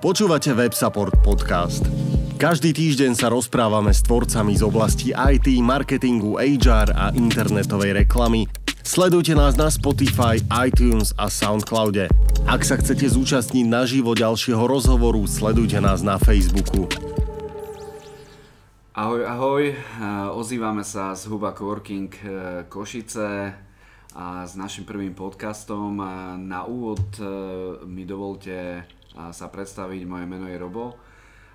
Počúvate WebSupport podcast. Každý týždeň sa rozprávame s tvorcami z oblasti IT, marketingu, HR a internetovej reklamy. Sledujte nás na Spotify, iTunes a Soundcloude. Ak sa chcete zúčastniť naživo ďalšieho rozhovoru, sledujte nás na Facebooku. Ahoj, ahoj, ozývame sa z Huba Coworking eh, Košice a s našim prvým podcastom. Na úvod eh, mi dovolte sa predstaviť, moje meno je Robo.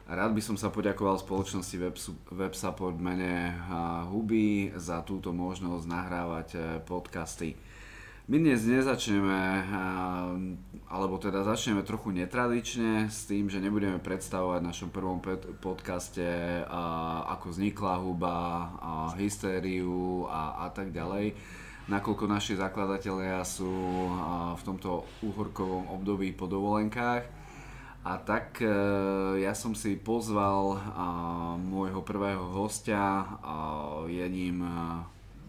Rád by som sa poďakoval spoločnosti WebSupport mene Huby za túto možnosť nahrávať eh, podcasty. My dnes nezačneme, alebo teda začneme trochu netradične s tým, že nebudeme predstavovať v našom prvom podcaste, ako vznikla huba, hystériu a, a tak ďalej nakoľko naši zakladatelia sú v tomto úhorkovom období po dovolenkách. A tak e, ja som si pozval môjho prvého hostia, je ním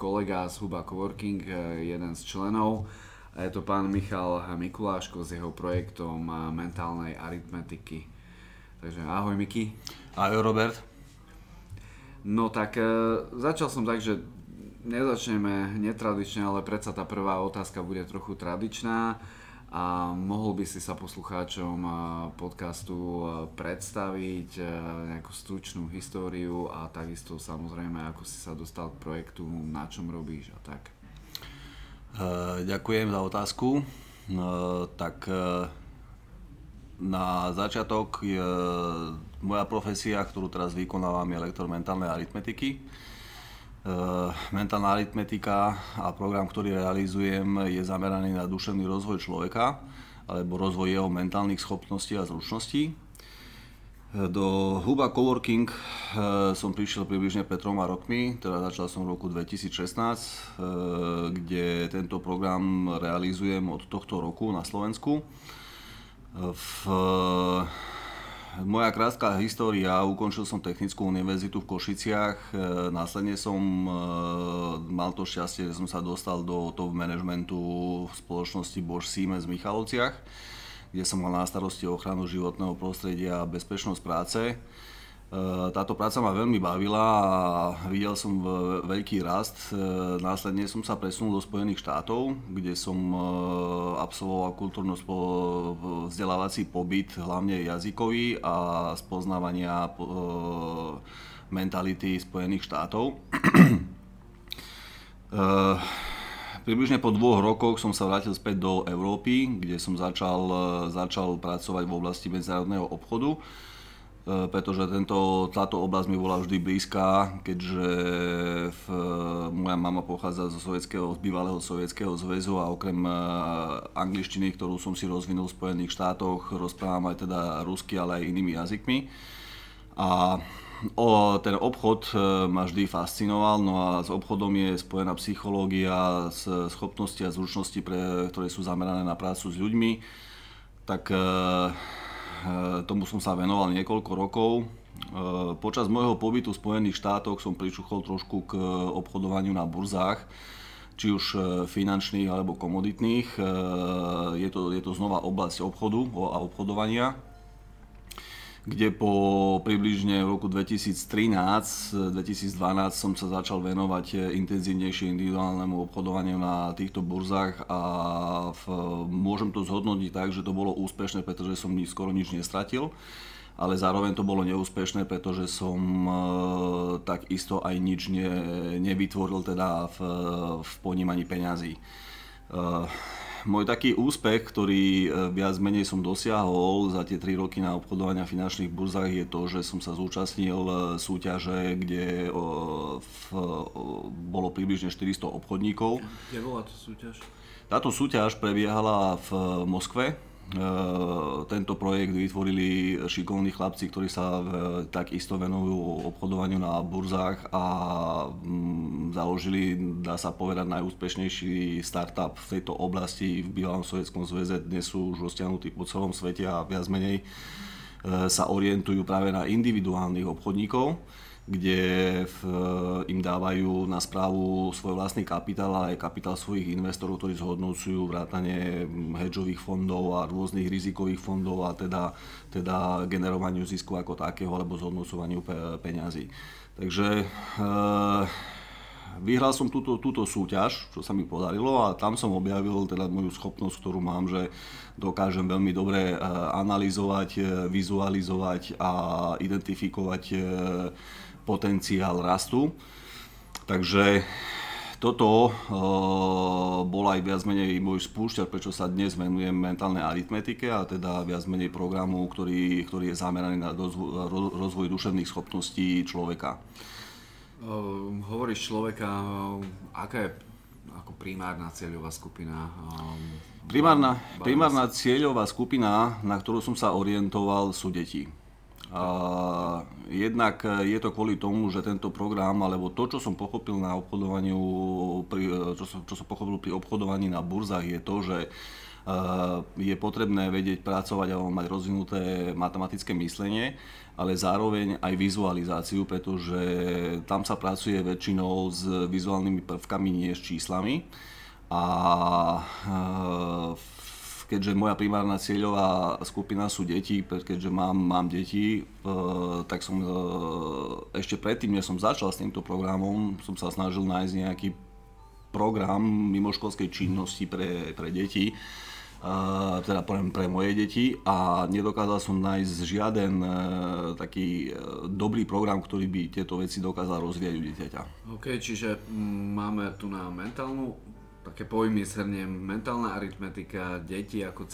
kolega z Huba Coworking, e, jeden z členov. A je to pán Michal Mikuláško s jeho projektom mentálnej aritmetiky. Takže ahoj Miki. Ahoj Robert. No tak e, začal som tak, že nezačneme netradične, ale predsa tá prvá otázka bude trochu tradičná a mohol by si sa poslucháčom podcastu predstaviť nejakú stručnú históriu a takisto samozrejme ako si sa dostal k projektu, na čom robíš a tak. E, ďakujem za otázku. E, tak e, na začiatok moja profesia, ktorú teraz vykonávam, je lektor mentálnej aritmetiky mentálna aritmetika a program, ktorý realizujem, je zameraný na duševný rozvoj človeka alebo rozvoj jeho mentálnych schopností a zručností. Eh, do Huba Coworking eh, som prišiel približne pred troma rokmi, teda začal som v roku 2016, kde tento program realizujem od tohto roku na Slovensku. V moja krátka história, ukončil som Technickú univerzitu v Košiciach, e, následne som e, mal to šťastie, že som sa dostal do top managementu v spoločnosti Bosch Siemens v Michalovciach, kde som mal na starosti ochranu životného prostredia a bezpečnosť práce. Eh, táto práca ma veľmi bavila a videl som veľký rast. Eh, následne som sa presunul do Spojených štátov, kde som eh, absolvoval kultúrno vzdelávací pobyt, hlavne jazykový a spoznávania mentality Spojených štátov. Približne po dvoch rokoch som sa vrátil späť do Európy, kde som začal, začal pracovať v oblasti medzinárodného obchodu pretože tento, táto oblasť mi bola vždy blízka, keďže v, moja mama pochádza zo, sovietského, z bývalého sovietského zväzu a okrem e, angličtiny, ktorú som si rozvinul v Spojených štátoch, rozprávam aj teda rusky, ale aj inými jazykmi. A o, ten obchod e, ma vždy fascinoval, no a s obchodom je spojená psychológia, schopnosti a zručnosti, pre, ktoré sú zamerané na prácu s ľuďmi. Tak tomu som sa venoval niekoľko rokov. Eh, počas môjho pobytu v Spojených štátoch som pričuchol trošku k obchodovaniu na burzách, či už eh, finančných alebo komoditných. Je to, je to znova oblasť obchodu a obchodovania kde po približne v roku 2013-2012 som sa začal venovať intenzívnejšie individuálnemu obchodovaniu na týchto burzách a v, môžem to zhodnotiť tak, že to bolo úspešné, pretože som skoro nič nestratil ale zároveň to bolo neúspešné, pretože som e, takisto aj nič ne, nevytvoril teda v, v ponímaní peňazí. E, môj taký úspech, ktorý e, viac menej som dosiahol za tie 3 roky na obchodovania finančných burzách je to, že som sa zúčastnil e, súťaže, kde v, bolo približne 400 obchodníkov. Kde bola to súťaž? Táto súťaž prebiehala v Moskve, E, tento projekt vytvorili šikovní chlapci, ktorí sa takisto venujú obchodovaniu na burzách a mm, založili, dá sa povedať, najúspešnejší startup v tejto oblasti v bývalom Sovjetskom zväze. Dnes sú už rozťahnutí po celom svete a viac menej e, sa orientujú práve na individuálnych obchodníkov. kde v, im dávajú na správu svoj vlastný kapitál, ale aj kapitál svojich investorov, ktorí zhodnocujú vrátanie hedžových fondov a rôznych rizikových fondov a teda, teda generovaniu zisku ako takého alebo zhodnocovaniu pe, peňazí. Takže e, vyhral som túto, túto súťaž, čo sa mi podarilo a tam som objavil teda moju schopnosť, ktorú mám, že dokážem veľmi dobre e, analyzovať, e, vizualizovať a identifikovať potenciál rastu. Takže toto uh, bol aj viac menej môj spúšťač, prečo sa dnes venujem mentálnej aritmetike a teda viac menej programu, ktorý, ktorý je zameraný na rozvoj, rozvoj duševných schopností človeka. Uh, hovoríš človeka, uh, aká je ako primárna cieľová skupina? Primárna, primárna cieľová skupina, na ktorú som sa orientoval, sú deti. A jednak je to kvôli tomu, že tento program, alebo to, čo som pochopil na obchodovaniu, pri, čo, som, čo som pochopil pri obchodovaní na burzách, je to, že je potrebné vedieť pracovať alebo mať rozvinuté matematické myslenie, ale zároveň aj vizualizáciu, pretože tam sa pracuje väčšinou s vizuálnymi prvkami, nie s číslami. A v keďže moja primárna cieľová skupina sú deti, keďže mám, mám deti, e, tak som e, ešte predtým, než som začal s týmto programom, som sa snažil nájsť nejaký program mimoškolskej činnosti pre, pre deti, e, teda pre, pre moje deti a nedokázal som nájsť žiaden taký dobrý program, ktorý by tieto veci dokázal rozvíjať u dieťaťa. OK, čiže máme tu na mentálnu také pojmy shrniem, mentálna aritmetika, deti ako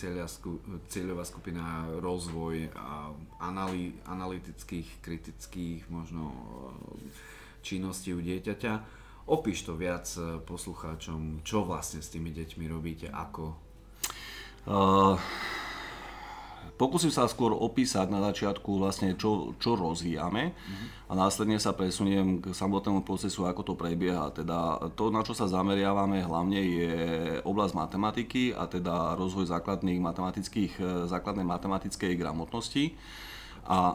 cieľová skupina, rozvoj a analý, analytických, kritických možno e, činností u dieťaťa. Opíš to viac e, poslucháčom, čo vlastne s tými deťmi robíte, ako? Uh, Pokúsim sa skôr opísať na začiatku vlastne, čo, čo rozvíjame uh-huh. a následne sa presuniem k samotnému procesu, ako to prebieha. Teda to, na čo sa zameriavame hlavne je oblasť matematiky a teda rozvoj základných matematických, základnej matematickej gramotnosti. A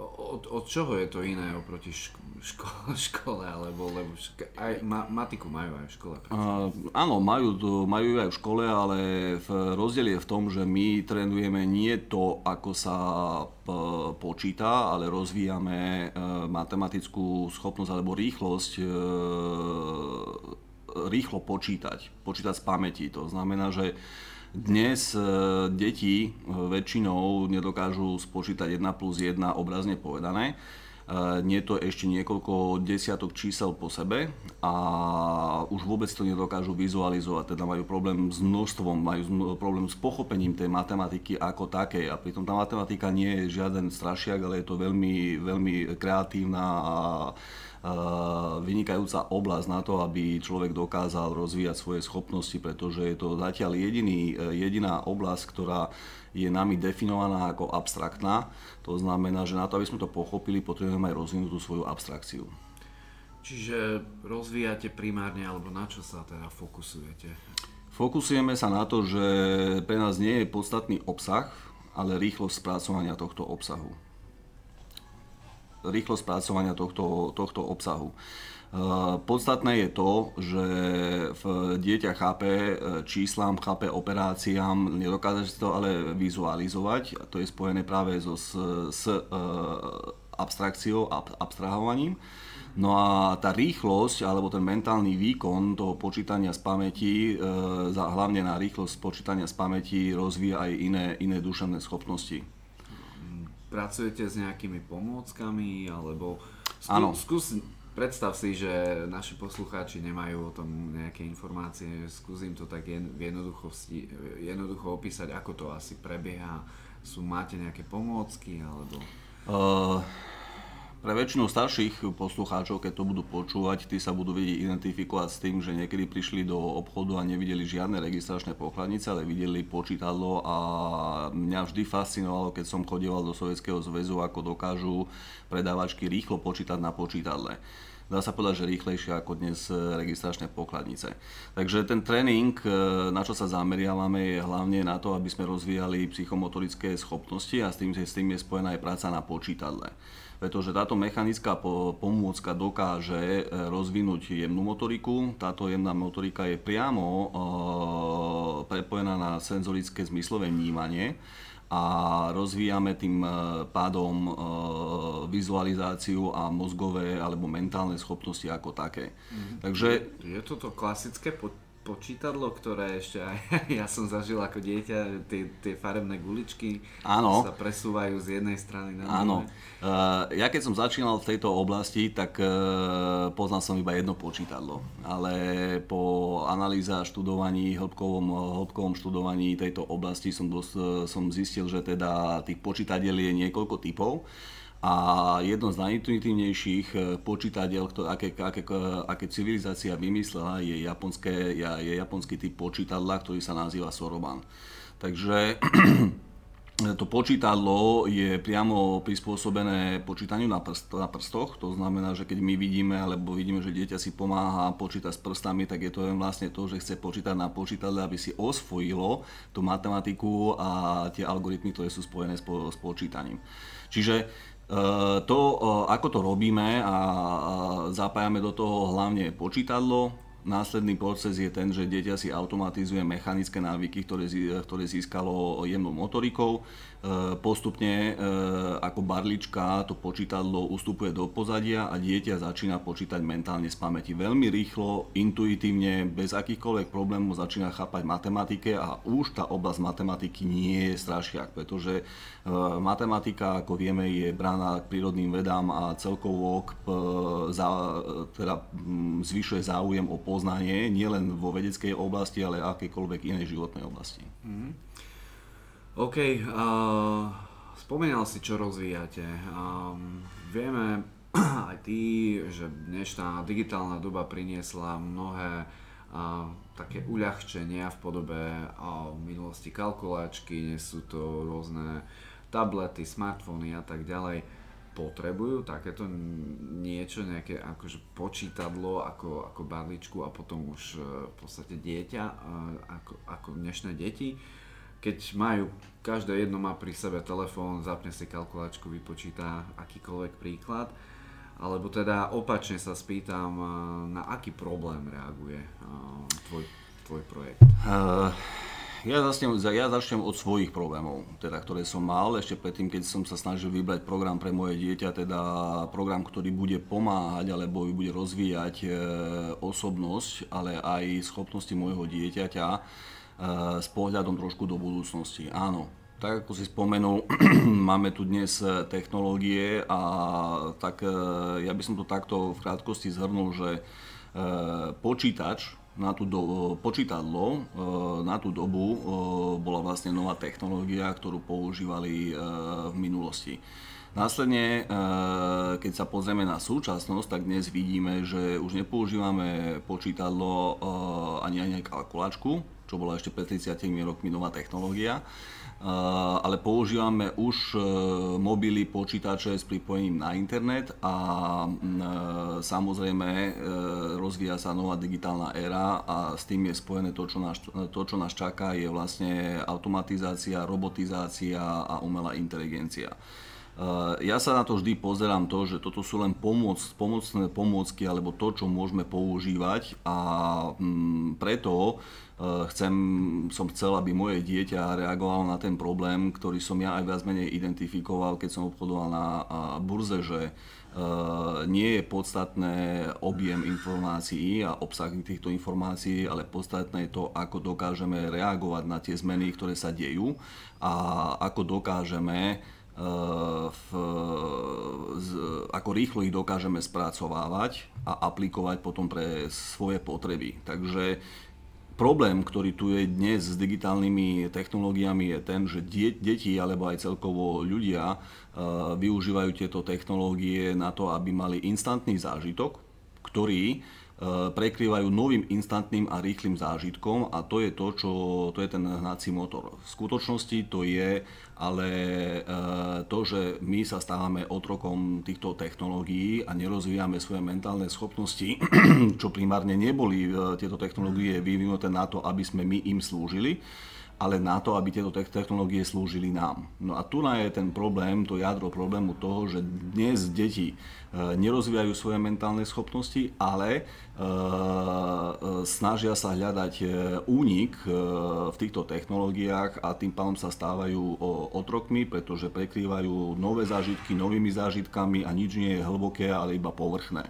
od, od čoho je to iné oproti ško- ško- škole, alebo lebo ško- aj ma- matiku majú aj v škole? Uh, áno, majú, to, majú aj v škole, ale v rozdiel je v tom, že my trénujeme nie to, ako sa p- počíta, ale rozvíjame uh, matematickú schopnosť alebo rýchlosť uh, rýchlo počítať, počítať z pamäti. To znamená, že dnes e, deti väčšinou nedokážu spočítať 1 plus 1 obrazne povedané. E, nie to ešte niekoľko desiatok čísel po sebe a už vôbec to nedokážu vizualizovať, teda majú problém s množstvom, majú problém s pochopením tej matematiky ako takej. A pritom tá matematika nie je žiaden strašiak, ale je to veľmi, veľmi kreatívna a vynikajúca oblasť na to, aby človek dokázal rozvíjať svoje schopnosti, pretože je to zatiaľ jediný, jediná oblasť, ktorá je nami definovaná ako abstraktná. To znamená, že na to, aby sme to pochopili, potrebujeme aj rozvinúť tú svoju abstrakciu. Čiže rozvíjate primárne, alebo na čo sa teda fokusujete? Fokusujeme sa na to, že pre nás nie je podstatný obsah, ale rýchlosť spracovania tohto obsahu rýchlosť spracovania tohto, tohto obsahu. Uh, podstatné je to, že v dieťa chápe e, číslam, chápe operáciám, nedokáže si to ale vizualizovať. To je spojené práve so, s, s uh, abstrakciou, ab, abstrahovaním. No a tá rýchlosť alebo ten mentálny výkon toho počítania z pamäti, e, hlavne na rýchlosť počítania z pamäti rozvíja aj iné, iné duševné schopnosti pracujete s nejakými pomôckami, alebo skú, skús, predstav si, že naši poslucháči nemajú o tom nejaké informácie, skúsim to tak v jednoduchosti, jednoducho opísať, ako to asi prebieha. Sú, máte nejaké pomôcky, alebo... Uh, pre väčšinu starších poslucháčov, keď to budú počúvať, tí sa budú vedieť identifikovať s tým, že niekedy prišli do obchodu a nevideli žiadne registračné pokladnice, ale videli počítadlo a mňa vždy fascinovalo, keď som chodieval do Sovietskeho zväzu, ako dokážu predávačky rýchlo počítať na počítadle. Dá sa povedať, že rýchlejšie ako dnes registračné pokladnice. Takže ten tréning, na čo sa zameriavame, je hlavne na to, aby sme rozvíjali psychomotorické schopnosti a s tým, s tým je spojená aj práca na počítadle pretože táto mechanická pomôcka dokáže e, rozvinúť jemnú motoriku. Táto jemná motorika je priamo e, prepojená na senzorické zmyslové vnímanie a rozvíjame tým e, pádom vizualizáciu a mozgové alebo mentálne schopnosti ako také. Mm. Takže... Je toto klasické počítadlo, ktoré ešte aj ja som zažil ako dieťa, tie, tie farebné guličky Áno. sa presúvajú z jednej strany na Áno. Uh, ja keď som začínal v tejto oblasti, tak uh, poznal som iba jedno počítadlo. Ale po analýze a študovaní, hĺbkovom, hĺbkovom študovaní tejto oblasti som, dos, som zistil, že teda tých počítadiel je niekoľko typov a jedno z najintuitívnejších eh, počítadiel, aké, aké, aké civilizácia vymyslela, je, japonské, je japonský typ počítadla, ktorý sa nazýva Soroban. Takže to počítadlo je priamo prispôsobené počítaniu na, prst, na prstoch, to znamená, že keď my vidíme, alebo vidíme, že dieťa si pomáha počítať s prstami, tak je to len vlastne to, že chce počítať na počítadle, aby si osvojilo tú matematiku a tie algoritmy, ktoré sú spojené s, po, s počítaním. Čiže Eh, to, eh, ako to robíme a zapájame do toho hlavne počítadlo, Následný proces je ten, že dieťa si automatizuje mechanické návyky, ktoré získalo jemnou motorikou. E, postupne e, ako barlička to počítadlo ustupuje do pozadia a dieťa začína počítať mentálne z pamäti. Veľmi rýchlo, intuitívne, bez akýchkoľvek problémov začína chápať matematike a už tá oblasť matematiky nie je strašiak, pretože e, matematika, ako vieme, je brána k prírodným vedám a celkovo k, za, teda zvyšuje záujem o poznanie nielen vo vedeckej oblasti, ale akejkoľvek inej životnej oblasti. Mm. OK, uh, spomínal si, čo rozvíjate. Um, vieme aj ty, že dnešná digitálna doba priniesla mnohé uh, také uľahčenia v podobe uh, v minulosti kalkulačky, dnes sú to rôzne tablety, smartfóny a tak ďalej. Potrebujú takéto niečo, nejaké akože počítadlo ako, ako barličku a potom už uh, v podstate dieťa uh, ako, ako dnešné deti keď majú, každé jedno má pri sebe telefón, zapne si kalkulačku, vypočíta akýkoľvek príklad, alebo teda opačne sa spýtam, eh, na aký problém reaguje eh, tvoj, tvoj projekt? Uh, ja začnem, ja začnem od svojich problémov, teda, ktoré som mal ešte predtým, keď som sa snažil vybrať program pre moje dieťa, teda program, ktorý bude pomáhať alebo bude rozvíjať osobnosť, ale aj schopnosti môjho dieťaťa Eh, s pohľadom trošku do budúcnosti. Áno, tak ako si spomenul, máme tu dnes eh, technológie a tak eh, ja by som to takto v krátkosti zhrnul, že počítač na tú do, počítadlo na tú dobu bola vlastne nová technológia, ktorú používali v minulosti. Následne, keď sa pozrieme na súčasnosť, tak dnes vidíme, že už nepoužívame počítadlo ani ani kalkulačku, čo bola ešte pred 30 rokmi nová technológia, ale používame už mobily, počítače s pripojením na internet a e, samozrejme rozvíja sa nová digitálna éra a s tým je spojené to, čo nás, to, čo nás čaká, je vlastne automatizácia, robotizácia a umelá inteligencia. Ja sa na to vždy pozerám to, že toto sú len pomoc, pomocné pomôcky alebo to, čo môžeme používať. A mm, preto Eh, chcem, som chcel, aby moje dieťa reagovalo na ten problém, ktorý som ja aj viac menej identifikoval, keď som obchodoval na burze, že eh, nie je podstatné objem informácií a obsah týchto informácií, ale podstatné je to, ako dokážeme reagovať na tie zmeny, ktoré sa dejú a ako dokážeme eh, v, z, ako rýchlo ich dokážeme spracovávať a aplikovať potom pre svoje potreby. Takže Problém, ktorý tu je dnes s digitálnymi technológiami je ten, že deti alebo aj celkovo ľudia e, využívajú tieto technológie na to, aby mali instantný zážitok, ktorý prekrývajú novým instantným a rýchlým zážitkom a to je to, čo, to je ten hnací motor. V skutočnosti to je ale to, že my sa stávame otrokom týchto technológií a nerozvíjame svoje mentálne schopnosti, čo primárne neboli tieto technológie vyvinuté na to, aby sme my im slúžili, ale na to, aby tieto technológie slúžili nám. No a tu je ten problém, to jadro problému toho, že dnes deti e, nerozvíjajú svoje mentálne schopnosti, ale e, e, snažia sa hľadať únik v týchto technológiách a tým pádom sa stávajú otrokmi, pretože prekrývajú nové zážitky novými zážitkami a nič nie je hlboké, ale iba povrchné.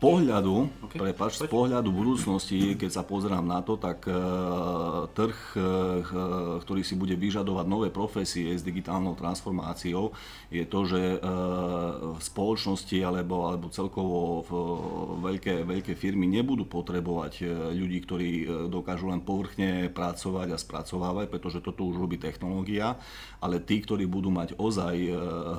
Pohľadu, okay. prepač, z pohľadu budúcnosti, keď sa pozerám na to, tak uh, trh, uh, ktorý si bude vyžadovať nové profesie s digitálnou transformáciou, je to, že uh, v spoločnosti alebo, alebo celkovo v, veľké, veľké firmy nebudú potrebovať ľudí, ktorí dokážu len povrchne pracovať a spracovávať, pretože toto už robí technológia, ale tí, ktorí budú mať ozaj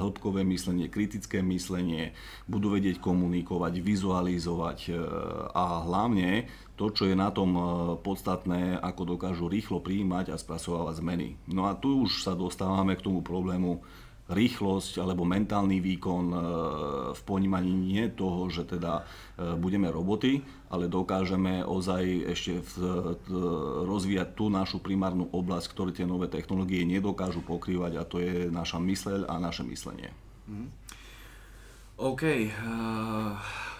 hĺbkové myslenie, kritické myslenie, budú vedieť komunikovať, vizualizovať, e, a hlavne to, čo je na tom e, podstatné, ako dokážu rýchlo prijímať a spracovávať zmeny. No a tu už sa dostávame k tomu problému rýchlosť alebo mentálny výkon e, v ponímaní nie toho, že teda budeme roboty, ale dokážeme ozaj ešte rozvíjať tú našu primárnu oblasť, ktoré tie nové technológie nedokážu pokrývať a to je naša mysleľ a naše myslenie. Mm. OK. Uh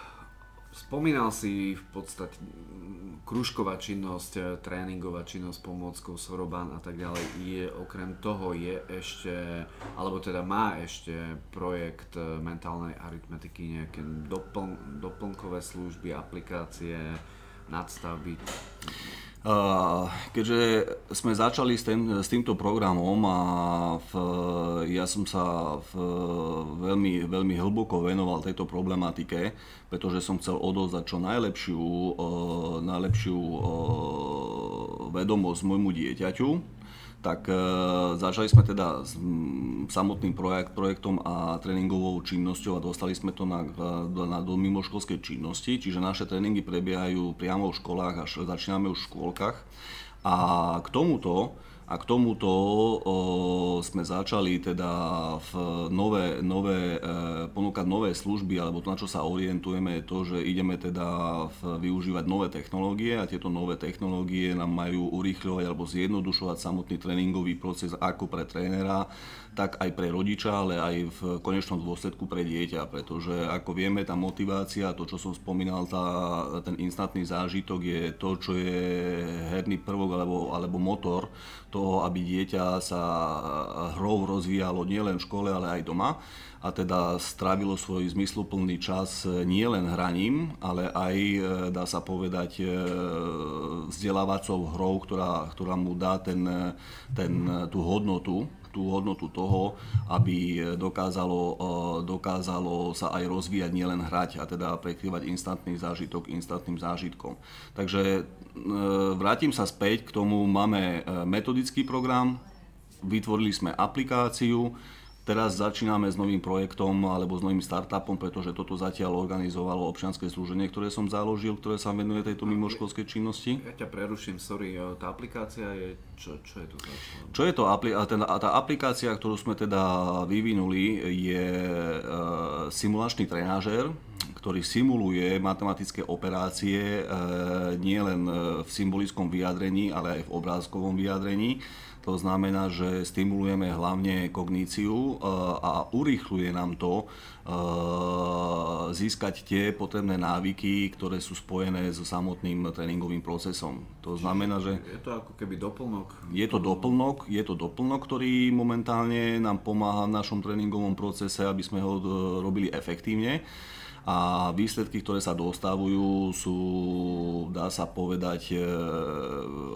Spomínal si v podstate kružková činnosť, eh, tréningová činnosť pomôckou Soroban a tak ďalej. Je, okrem toho je ešte, alebo teda má ešte projekt eh, mentálnej aritmetiky, nejaké dopln, doplnkové služby, aplikácie, nadstavby. Keďže sme začali s, tým, s týmto programom a v, ja som sa v, veľmi, veľmi hlboko venoval tejto problematike, pretože som chcel odovzdať čo najlepšiu, najlepšiu vedomosť môjmu dieťaťu, tak e, začali sme teda s m, samotným projekt, projektom a tréningovou činnosťou a dostali sme to na, na, do mimoškolskej činnosti, čiže naše tréningy prebiehajú priamo v školách až začíname už v škôlkach. A k tomuto a k tomuto o, sme začali teda v nové, nové, e, ponúkať nové služby, alebo to, na čo sa orientujeme, je to, že ideme teda v, využívať nové technológie a tieto nové technológie nám majú urýchľovať alebo zjednodušovať samotný tréningový proces ako pre trénera, tak aj pre rodiča, ale aj v konečnom dôsledku pre dieťa, pretože ako vieme, tá motivácia, to čo som spomínal, tá, ten instantný zážitok je to, čo je herný prvok alebo, alebo motor toho, aby dieťa sa hrou rozvíjalo nielen v škole, ale aj doma. A teda strávilo svoj zmysluplný čas nielen hraním, ale aj, e, dá sa povedať, e, vzdelávacou hrou, ktorá, ktorá mu dá ten, ten, tú hodnotu tú hodnotu toho, aby dokázalo, e, dokázalo sa aj rozvíjať, nielen hrať a teda prekrývať instantný zážitok instantným zážitkom. Takže e, vrátim sa späť k tomu, máme metodický program, vytvorili sme aplikáciu, Teraz začíname s novým projektom alebo s novým startupom, pretože toto zatiaľ organizovalo občianske združenie, ktoré som založil, ktoré sa venuje tejto mimoškolskej činnosti. Ja ťa preruším, sorry, tá aplikácia je, čo, čo je to za čo? je to, tá, tá aplikácia, ktorú sme teda vyvinuli, je e, simulačný trenážer, ktorý simuluje matematické operácie e, nielen v symbolickom vyjadrení, ale aj v obrázkovom vyjadrení to znamená, že stimulujeme hlavne kogníciu eh, a urýchľuje nám to eh, získať tie potrebné návyky, ktoré sú spojené so samotným tréningovým procesom. To znamená, že... Je to ako keby doplnok? Je to doplnok, je to doplnok, ktorý momentálne nám pomáha v našom tréningovom procese, aby sme ho eh, robili efektívne a výsledky, ktoré sa dostavujú, sú, dá sa povedať, e,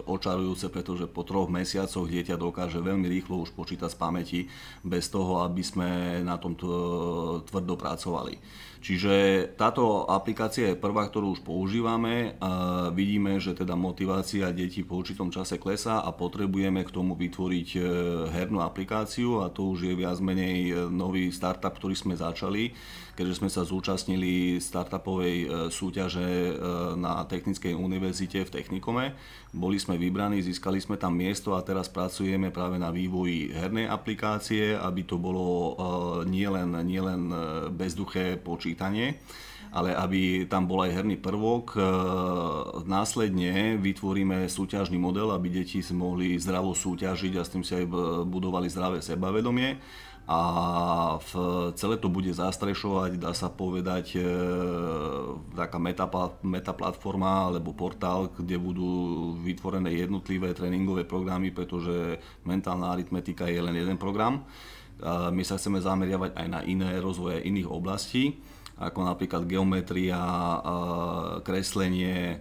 očarujúce, pretože po troch mesiacoch dieťa dokáže veľmi rýchlo už počítať z pamäti, bez toho, aby sme na tom tvrdo pracovali. Čiže táto aplikácia je prvá, ktorú už používame. A vidíme, že teda motivácia detí po určitom čase klesá a potrebujeme k tomu vytvoriť e, hernú aplikáciu a to už je viac menej e, nový startup, ktorý sme začali, keďže sme sa zúčastnili startupovej súťaže na Technickej univerzite v Technikome. Boli sme vybraní, získali sme tam miesto a teraz pracujeme práve na vývoji hernej aplikácie, aby to bolo nielen, nielen bezduché počítanie, ale aby tam bol aj herný prvok. E, následne vytvoríme súťažný model, aby deti mohli zdravo súťažiť a s tým si aj budovali zdravé sebavedomie a v, celé to bude zastrešovať, dá sa povedať, e, taká meta, meta platforma alebo portál, kde budú vytvorené jednotlivé tréningové programy, pretože mentálna aritmetika je len jeden program. A my sa chceme zameriavať aj na iné rozvoje iných oblastí ako napríklad geometria, kreslenie,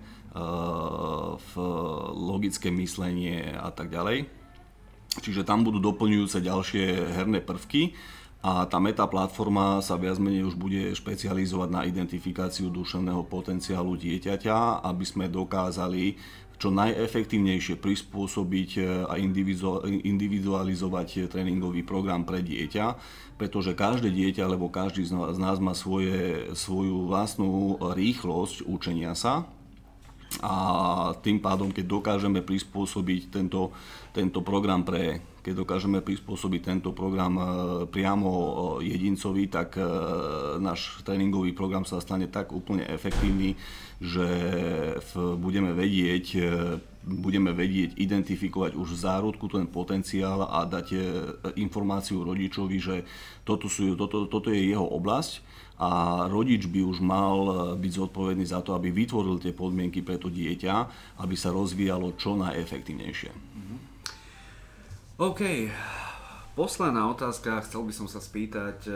logické myslenie a tak ďalej. Čiže tam budú doplňujúce ďalšie herné prvky a tá meta platforma sa viac menej už bude špecializovať na identifikáciu duševného potenciálu dieťaťa, aby sme dokázali čo najefektívnejšie prispôsobiť e, a individualizovať e, tréningový program pre dieťa, pretože každé dieťa alebo každý z nás má svoje, svoju vlastnú rýchlosť učenia sa a tým pádom, keď dokážeme prispôsobiť tento, tento program pre keď dokážeme prispôsobiť tento program e, priamo jedincovi, tak náš tréningový program sa stane tak úplne efektívny, že budeme vedieť, e, budeme vedieť identifikovať už v zárodku ten potenciál a dať e, informáciu rodičovi, že toto, sú, toto, toto je jeho oblasť a rodič by už mal e, byť zodpovedný za to, aby vytvoril tie podmienky pre to dieťa, aby sa rozvíjalo čo najefektívnejšie. Mhm. OK. Posledná otázka, chcel by som sa spýtať,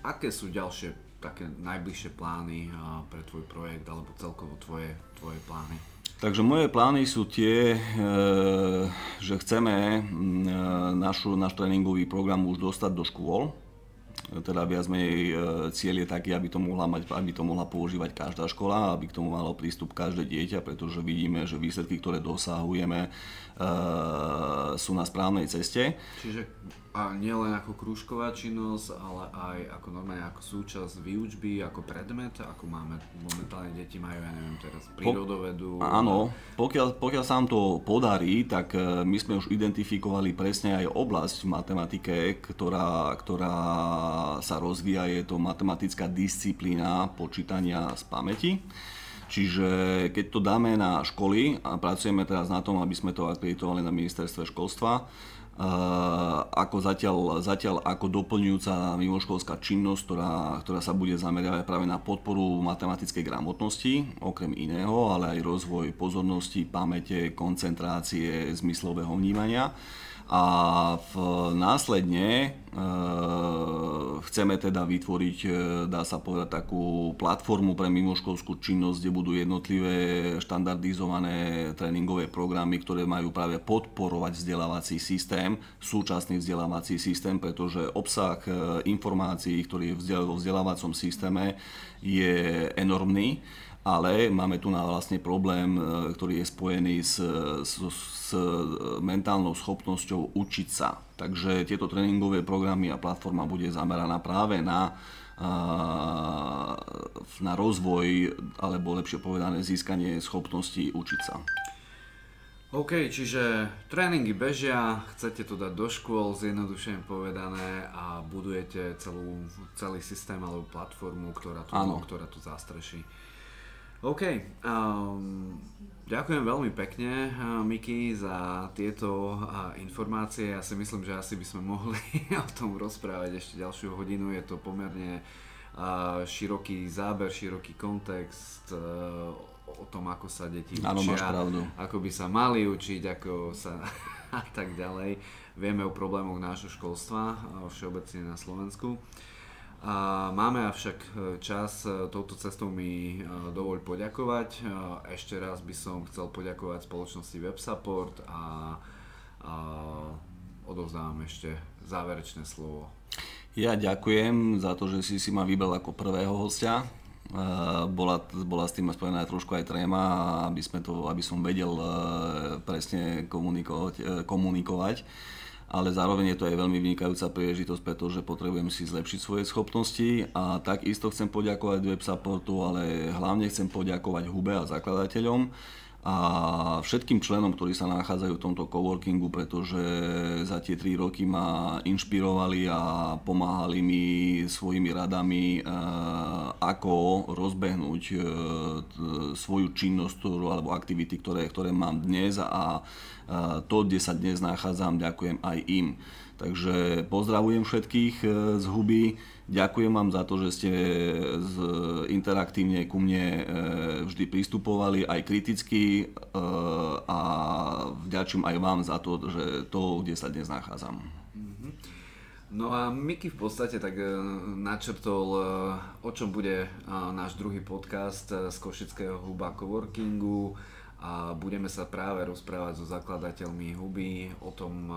aké sú ďalšie také najbližšie plány pre tvoj projekt alebo celkovo tvoje, tvoje plány? Takže moje plány sú tie, e, že chceme našu, náš tréningový program už dostať do škôl. Teda viac menej e, cieľ je taký, aby to, mohla mať, aby to mohla používať každá škola, aby k tomu malo prístup každé dieťa, pretože vidíme, že výsledky, ktoré dosahujeme, e, sú na správnej ceste. Čiže a nielen ako krúžková činnosť, ale aj ako normálne ako súčasť výučby, ako predmet, ako máme momentálne deti majú, ja neviem teraz, prírodovedu. Po, áno, pokiaľ, pokiaľ sa nám to podarí, tak e, my sme už identifikovali presne aj oblasť v matematike, ktorá, ktorá sa rozvíja, je to matematická disciplína počítania z pamäti. Čiže keď to dáme na školy a pracujeme teraz na tom, aby sme to akreditovali na ministerstve školstva, ako zatiaľ, zatiaľ ako doplňujúca mimoškolská činnosť, ktorá, ktorá sa bude zameriavať práve na podporu matematickej gramotnosti, okrem iného, ale aj rozvoj pozornosti, pamäte, koncentrácie, zmyslového vnímania. A v, následne e, chceme teda vytvoriť, e, dá sa povedať, takú platformu pre mimoškolskú činnosť, kde budú jednotlivé štandardizované tréningové programy, ktoré majú práve podporovať vzdelávací systém, súčasný vzdelávací systém, pretože obsah e, informácií, ktorý je vo vzdelávacom systéme, je enormný ale máme tu na vlastne problém, e, ktorý je spojený s, s, s mentálnou schopnosťou učiť sa. Takže tieto tréningové programy a platforma bude zameraná práve na, na rozvoj, alebo lepšie povedané, získanie schopností učiť sa. OK, čiže tréningy bežia, chcete to dať do škôl, zjednodušene povedané a budujete celú, celý systém alebo platformu, ktorá tu, ktorá tu zastreší. OK. Um, ďakujem veľmi pekne, uh, Miki, za tieto uh, informácie. Ja si myslím, že asi by sme mohli o tom rozprávať ešte ďalšiu hodinu. Je to pomerne uh, široký záber, široký kontext o tom, ako sa deti Áno, učia, ako by sa mali učiť, ako sa a tak ďalej. Vieme o problémoch nášho školstva, všeobecne na Slovensku. A máme avšak e, čas, e, touto cestou mi e, dovoľ poďakovať. Ešte raz by som chcel poďakovať spoločnosti WebSupport a, a odovzdávam ešte záverečné slovo. Ja ďakujem za to, že si si ma vybral ako prvého hostia. Bola, bola s tým spojená trošku aj tréma, aby, sme to, aby som vedel presne komunikovať. komunikovať ale zároveň je to aj veľmi vynikajúca príležitosť, pretože potrebujem si zlepšiť svoje schopnosti. A takisto chcem poďakovať web supportu, ale hlavne chcem poďakovať Hube a zakladateľom, a všetkým členom, ktorí sa nachádzajú v tomto coworkingu, pretože za tie 3 roky ma inšpirovali a pomáhali mi svojimi radami, e, ako rozbehnúť e, svoju činnosť alebo aktivity, ktoré, ktoré mám dnes a to, kde sa dnes nachádzam, ďakujem aj im. Takže pozdravujem všetkých z Huby Ďakujem vám za to, že ste interaktívne ku mne e, vždy pristupovali, aj kriticky e, a vďačím aj vám za to, že to, kde sa dnes nachádzam. Mhm. No a Miky v podstate tak e, načrtol, o čom bude náš druhý podcast z Košického huba coworkingu a budeme sa práve rozprávať so zakladateľmi Huby o tom,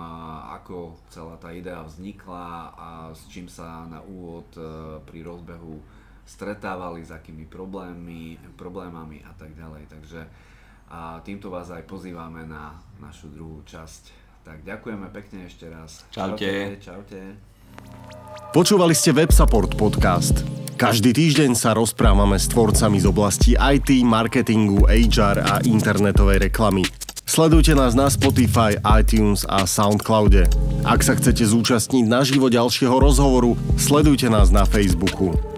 ako celá tá idea vznikla a s čím sa na úvod e, pri rozbehu stretávali, s akými problémami, problémami a tak ďalej. Takže a týmto vás aj pozývame na našu druhú časť. Tak ďakujeme pekne ešte raz. Čaute. Čaute. čaute. Počúvali ste WebSupport podcast. Každý týždeň sa rozprávame s tvorcami z oblasti IT, marketingu, HR a internetovej reklamy. Sledujte nás na Spotify, iTunes a Soundcloude. Ak sa chcete zúčastniť na živo ďalšieho rozhovoru, sledujte nás na Facebooku.